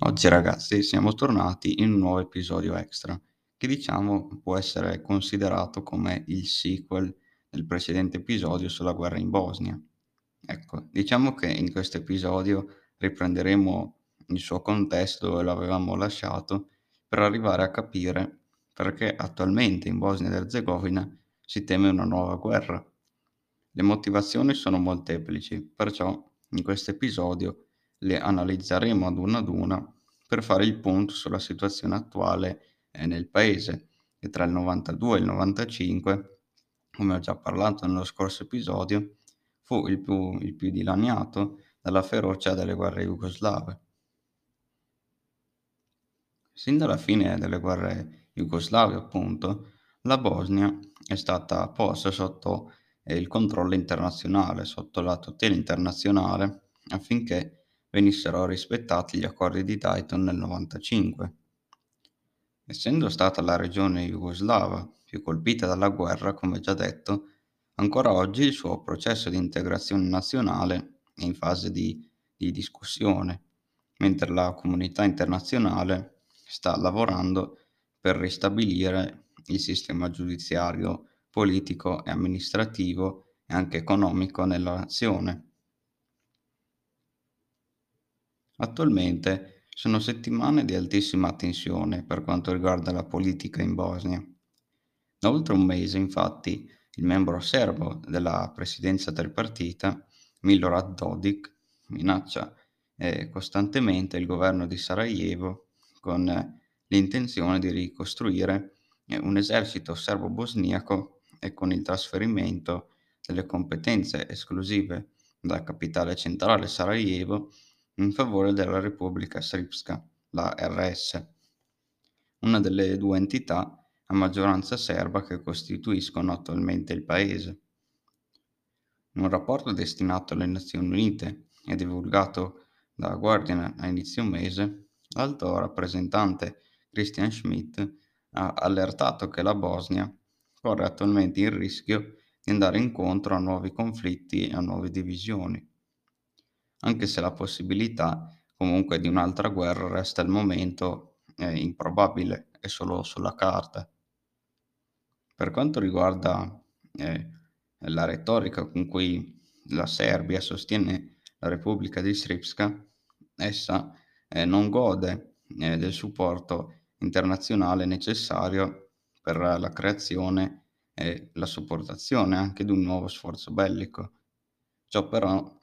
Oggi ragazzi siamo tornati in un nuovo episodio extra, che diciamo può essere considerato come il sequel del precedente episodio sulla guerra in Bosnia. Ecco, diciamo che in questo episodio riprenderemo il suo contesto dove l'avevamo lasciato per arrivare a capire perché attualmente in Bosnia ed Erzegovina si teme una nuova guerra. Le motivazioni sono molteplici, perciò in questo episodio le analizzeremo ad una ad una per fare il punto sulla situazione attuale eh, nel paese che tra il 92 e il 95, come ho già parlato nello scorso episodio, fu il più, il più dilaniato dalla ferocia delle guerre jugoslave. Sin dalla fine delle guerre jugoslave, appunto, la Bosnia è stata posta sotto eh, il controllo internazionale, sotto la tutela internazionale, affinché venissero rispettati gli accordi di Dayton nel 1995. Essendo stata la regione jugoslava più colpita dalla guerra, come già detto, ancora oggi il suo processo di integrazione nazionale è in fase di, di discussione, mentre la comunità internazionale sta lavorando per ristabilire il sistema giudiziario, politico e amministrativo e anche economico nella nazione Attualmente sono settimane di altissima tensione per quanto riguarda la politica in Bosnia. Da oltre un mese, infatti, il membro serbo della presidenza tripartita, Milorad Dodik, minaccia eh, costantemente il governo di Sarajevo con eh, l'intenzione di ricostruire eh, un esercito serbo-bosniaco e con il trasferimento delle competenze esclusive dalla capitale centrale Sarajevo in favore della Repubblica Srpska, la RS, una delle due entità a maggioranza serba che costituiscono attualmente il paese. In un rapporto destinato alle Nazioni Unite e divulgato da Guardian a inizio mese, l'alto rappresentante Christian Schmidt ha allertato che la Bosnia corre attualmente il rischio di andare incontro a nuovi conflitti e a nuove divisioni anche se la possibilità comunque di un'altra guerra resta al momento eh, improbabile, è solo sulla carta. Per quanto riguarda eh, la retorica con cui la Serbia sostiene la Repubblica di Srpska, essa eh, non gode eh, del supporto internazionale necessario per la creazione e la sopportazione anche di un nuovo sforzo bellico. Ciò però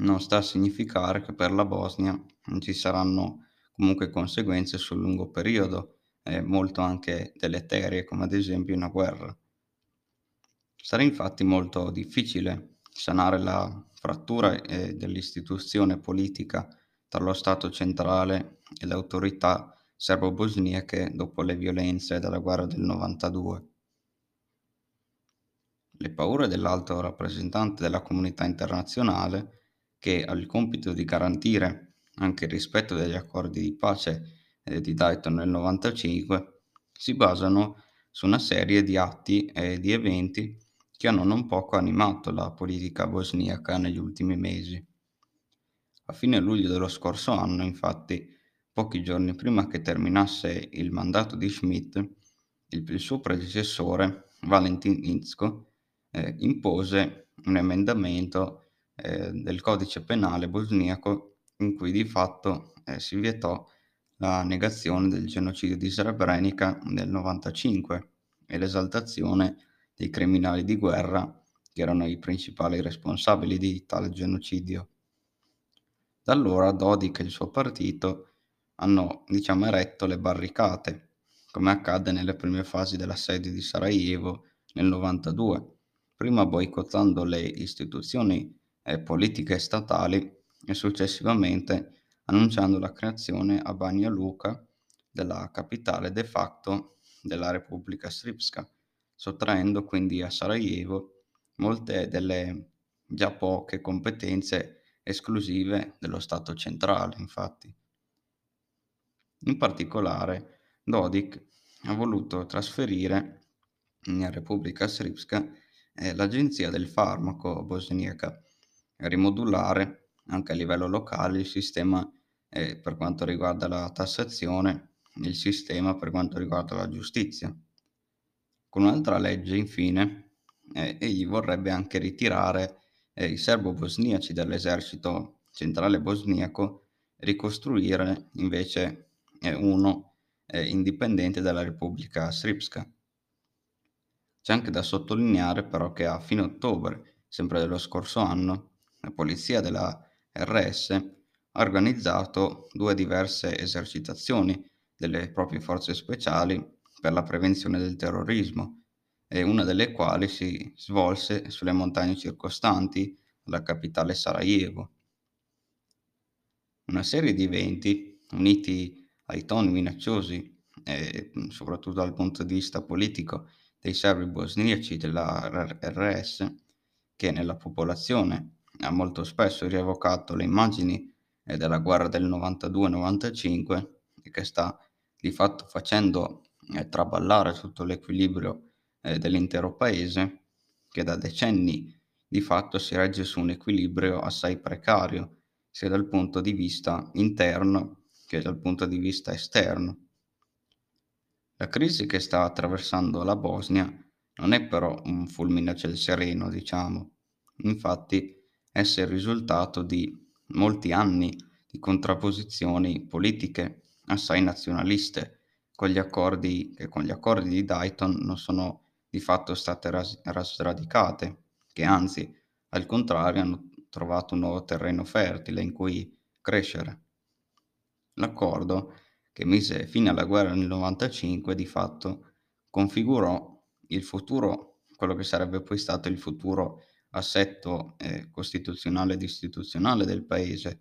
non sta a significare che per la Bosnia ci saranno comunque conseguenze sul lungo periodo, eh, molto anche deleterie, come ad esempio una guerra. Sarà infatti molto difficile sanare la frattura eh, dell'istituzione politica tra lo Stato centrale e le autorità serbo-bosniache dopo le violenze della guerra del 92. Le paure dell'alto rappresentante della comunità internazionale che ha il compito di garantire anche il rispetto degli accordi di pace eh, di Dayton nel 1995, si basano su una serie di atti e di eventi che hanno non poco animato la politica bosniaca negli ultimi mesi. A fine luglio dello scorso anno, infatti, pochi giorni prima che terminasse il mandato di Schmidt, il, suo predecessore, Valentin Inzko, eh, impose un emendamento eh, del codice penale bosniaco in cui di fatto eh, si vietò la negazione del genocidio di Srebrenica nel 1995 e l'esaltazione dei criminali di guerra che erano i principali responsabili di tale genocidio. Da allora Dodik e il suo partito hanno, diciamo, eretto le barricate, come accadde nelle prime fasi dell'assedio di Sarajevo nel 92, prima boicottando le istituzioni e politiche statali e successivamente annunciando la creazione a Banja Luka della capitale de facto della Repubblica Srpska, sottraendo quindi a Sarajevo molte delle già poche competenze esclusive dello Stato centrale, infatti. In particolare, Dodik ha voluto trasferire in Repubblica Srpska eh, l'Agenzia del Farmaco bosniaca rimodulare anche a livello locale il sistema eh, per quanto riguarda la tassazione il sistema per quanto riguarda la giustizia. Con un'altra legge, infine, eh, egli vorrebbe anche ritirare eh, i serbo-bosniaci dall'esercito centrale bosniaco ricostruire invece eh, uno eh, indipendente dalla Repubblica Srpska. C'è anche da sottolineare però che a fine ottobre, sempre dello scorso anno, la polizia della RS ha organizzato due diverse esercitazioni delle proprie forze speciali per la prevenzione del terrorismo, e una delle quali si svolse sulle montagne circostanti la capitale Sarajevo. Una serie di eventi, uniti ai toni minacciosi e soprattutto dal punto di vista politico dei serbi bosniaci della RS, che nella popolazione ha molto spesso rievocato le immagini della guerra del 92-95 e che sta di fatto facendo eh, traballare tutto l'equilibrio eh, dell'intero paese, che da decenni di fatto si regge su un equilibrio assai precario, sia dal punto di vista interno che dal punto di vista esterno. La crisi che sta attraversando la Bosnia non è però un fulmine a ciel sereno, diciamo. Infatti, essa è il risultato di molti anni di contrapposizioni politiche assai nazionaliste, con accordi, che con gli accordi di Dayton non sono di fatto state ras- che anzi, al contrario, hanno trovato un nuovo terreno fertile in cui crescere. L'accordo, che mise fine alla guerra nel 95, di fatto configurò il futuro, quello che sarebbe poi stato il futuro assetto eh, costituzionale ed istituzionale del paese,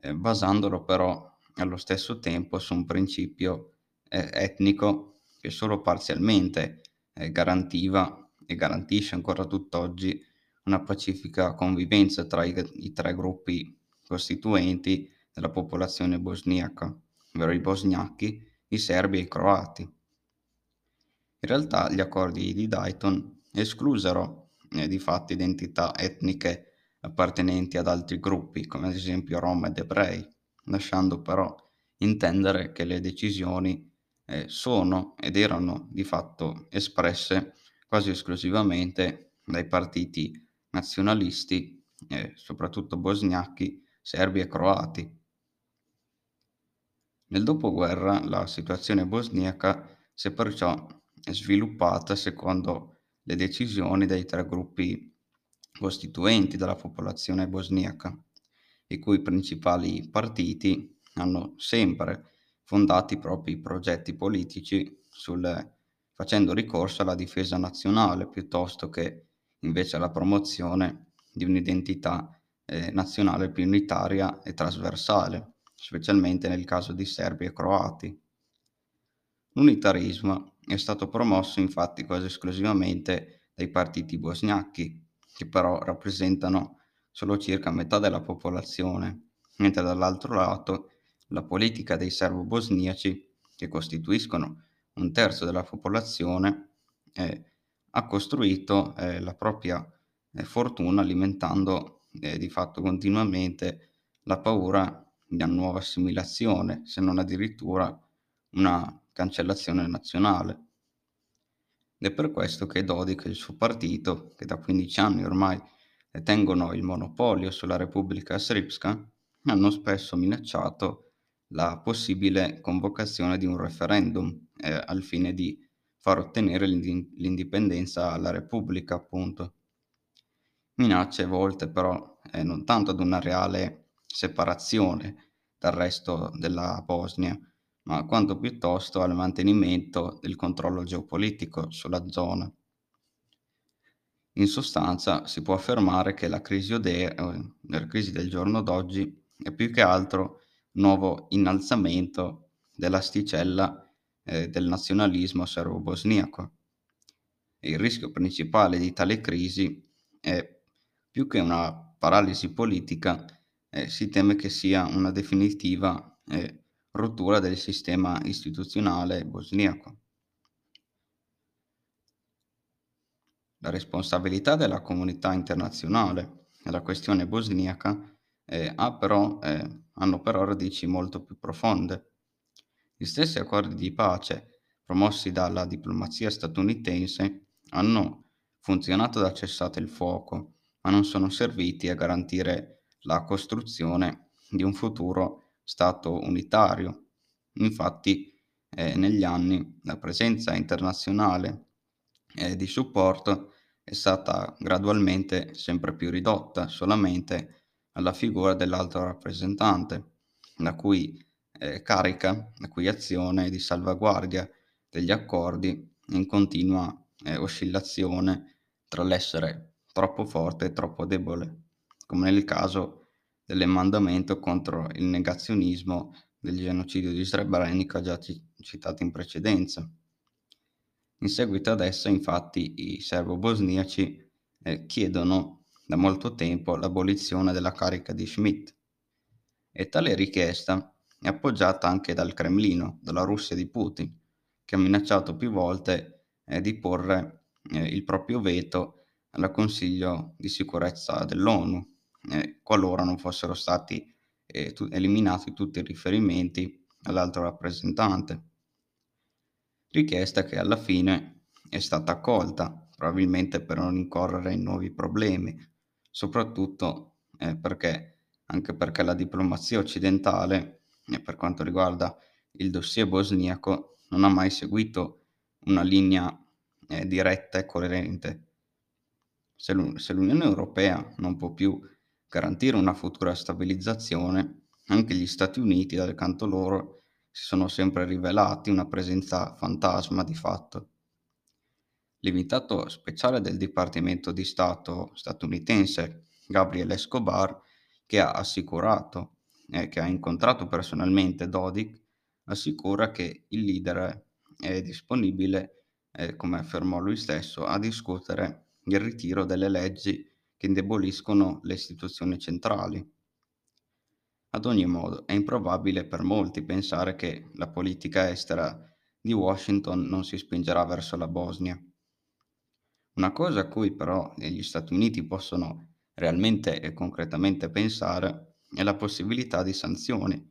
eh, basandolo però allo stesso tempo su un principio eh, etnico che solo parzialmente eh, garantiva e garantisce ancora tutt'oggi una pacifica convivenza tra i, i tre gruppi costituenti della popolazione bosniaca, ovvero i bosgnacchi, i serbi e i croati. In realtà gli accordi di Dayton esclusero eh, di fatto identità etniche appartenenti ad altri gruppi, come ad esempio Rom ed ebrei, lasciando però intendere che le decisioni eh, sono ed erano di fatto espresse quasi esclusivamente dai partiti nazionalisti, eh, soprattutto bosgnacchi, serbi e croati. Nel dopoguerra la situazione bosniaca si è perciò sviluppata secondo le decisioni dei tre gruppi costituenti della popolazione bosniaca, i cui principali partiti hanno sempre fondato i propri progetti politici sul, facendo ricorso alla difesa nazionale piuttosto che invece alla promozione di un'identità eh, nazionale più unitaria e trasversale, specialmente nel caso di serbi e croati. L'unitarismo è stato promosso infatti quasi esclusivamente dai partiti bosgnacchi, che però rappresentano solo circa metà della popolazione, mentre dall'altro lato la politica dei serbo-bosniaci, che costituiscono un terzo della popolazione, eh, ha costruito eh, la propria eh, fortuna alimentando eh, di fatto continuamente la paura di una nuova assimilazione, se non addirittura una cancellazione nazionale. Ed è per questo che Dodik e il suo partito, che da 15 anni ormai detengono il monopolio sulla Repubblica Srpska, hanno spesso minacciato la possibile convocazione di un referendum eh, al fine di far ottenere l'indipendenza alla Repubblica, appunto. Minacce volte però eh, non tanto ad una reale separazione dal resto della Bosnia, ma quanto piuttosto al mantenimento del controllo geopolitico sulla zona. In sostanza si può affermare che la crisi, ode- eh, la crisi del giorno d'oggi è più che altro nuovo innalzamento dell'asticella eh, del nazionalismo serbo-bosniaco. Il rischio principale di tale crisi è più che una paralisi politica, eh, si teme che sia una definitiva eh, rottura del sistema istituzionale bosniaco. La responsabilità della comunità internazionale nella questione bosniaca ehm, ha però ehm, hanno però radici molto più profonde. Gli stessi accordi di pace promossi dalla diplomazia statunitense hanno funzionato da cessate il fuoco, ma non sono serviti a garantire la costruzione di un futuro Stato unitario. Infatti, eh, negli anni la presenza internazionale eh, di supporto è stata gradualmente sempre più ridotta solamente alla figura dell'alto rappresentante, la cui eh, carica, la cui azione di salvaguardia degli accordi in continua eh, oscillazione tra l'essere troppo forte e troppo debole, come nel caso dell'emendamento contro il negazionismo del genocidio di Srebrenica già citato in precedenza. In seguito ad essa, infatti, i serbo-bosniaci eh, chiedono da molto tempo l'abolizione della carica di Schmidt e tale richiesta è appoggiata anche dal Cremlino, dalla Russia di Putin, che ha minacciato più volte eh, di porre eh, il proprio veto al Consiglio di sicurezza dell'ONU, eh, qualora non fossero stati eh, tu- eliminati tutti i riferimenti all'altro rappresentante. Richiesta che alla fine è stata accolta, probabilmente per non incorrere in nuovi problemi, soprattutto eh, perché, anche perché la diplomazia occidentale, per quanto riguarda il dossier bosniaco, non ha mai seguito una linea eh, diretta e coerente. Se l'Unione Europea non può più garantire una futura stabilizzazione, anche gli Stati Uniti, dal canto loro, si sono sempre rivelati una presenza fantasma di fatto. L'invitato speciale del Dipartimento di Stato statunitense, Gabriel Escobar, che ha assicurato e eh, che ha incontrato personalmente Dodik, assicura che il leader è disponibile, eh, come affermò lui stesso, a discutere il ritiro delle leggi che indeboliscono le istituzioni centrali. Ad ogni modo, è improbabile per molti pensare che la politica estera di Washington non si spingerà verso la Bosnia. Una cosa a cui però gli Stati Uniti possono realmente e concretamente pensare è la possibilità di sanzioni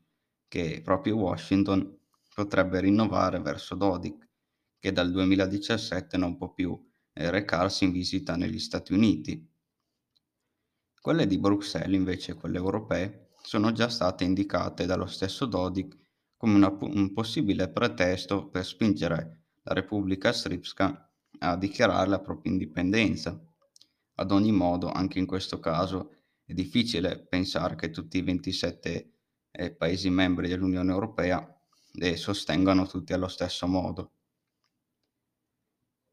che proprio Washington potrebbe rinnovare verso Dodik, che dal 2017 non può più eh, recarsi in visita negli Stati Uniti. Quelle di Bruxelles, invece, quelle europee, sono già state indicate dallo stesso Dodik come una, un possibile pretesto per spingere la Repubblica Srpska a dichiarare la propria indipendenza. Ad ogni modo, anche in questo caso, è difficile pensare che tutti i 27 eh, Paesi membri dell'Unione Europea le sostengano tutti allo stesso modo.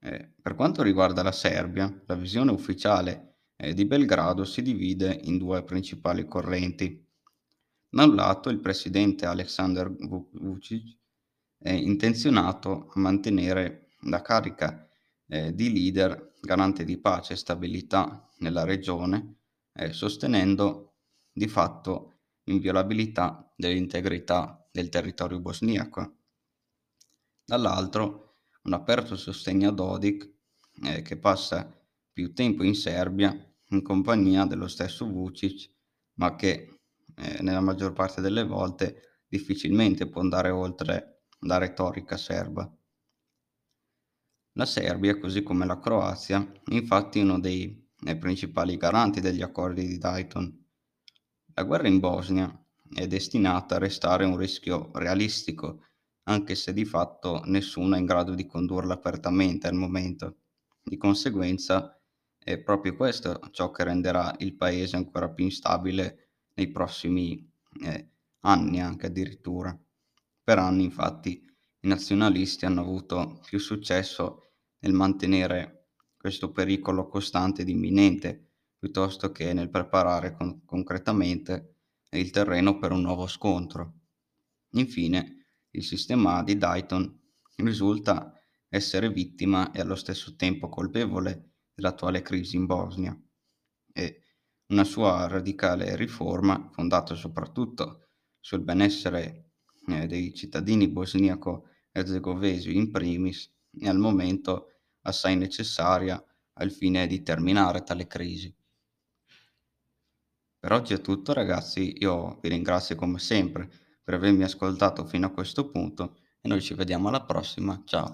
Eh, per quanto riguarda la Serbia, la visione ufficiale eh, di Belgrado si divide in due principali correnti. Da un lato il presidente Aleksandar Vucic è intenzionato a mantenere la carica eh, di leader garante di pace e stabilità nella regione, eh, sostenendo di fatto l'inviolabilità dell'integrità del territorio bosniaco. Dall'altro, un aperto sostegno a Dodik, eh, che passa più tempo in Serbia in compagnia dello stesso Vucic, ma che eh, nella maggior parte delle volte difficilmente può andare oltre la retorica serba. La Serbia, così come la Croazia, è infatti uno dei, dei principali garanti degli accordi di Dayton. La guerra in Bosnia è destinata a restare un rischio realistico, anche se di fatto nessuno è in grado di condurla apertamente al momento. Di conseguenza è proprio questo ciò che renderà il paese ancora più instabile nei prossimi eh, anni anche addirittura. Per anni infatti i nazionalisti hanno avuto più successo nel mantenere questo pericolo costante ed imminente piuttosto che nel preparare con- concretamente il terreno per un nuovo scontro. Infine, il sistema di Dayton risulta essere vittima e allo stesso tempo colpevole dell'attuale crisi in Bosnia e una sua radicale riforma, fondata soprattutto sul benessere eh, dei cittadini bosniaco-erzegovesi in primis, è al momento assai necessaria al fine di terminare tale crisi. Per oggi è tutto ragazzi, io vi ringrazio come sempre per avermi ascoltato fino a questo punto e noi ci vediamo alla prossima. Ciao.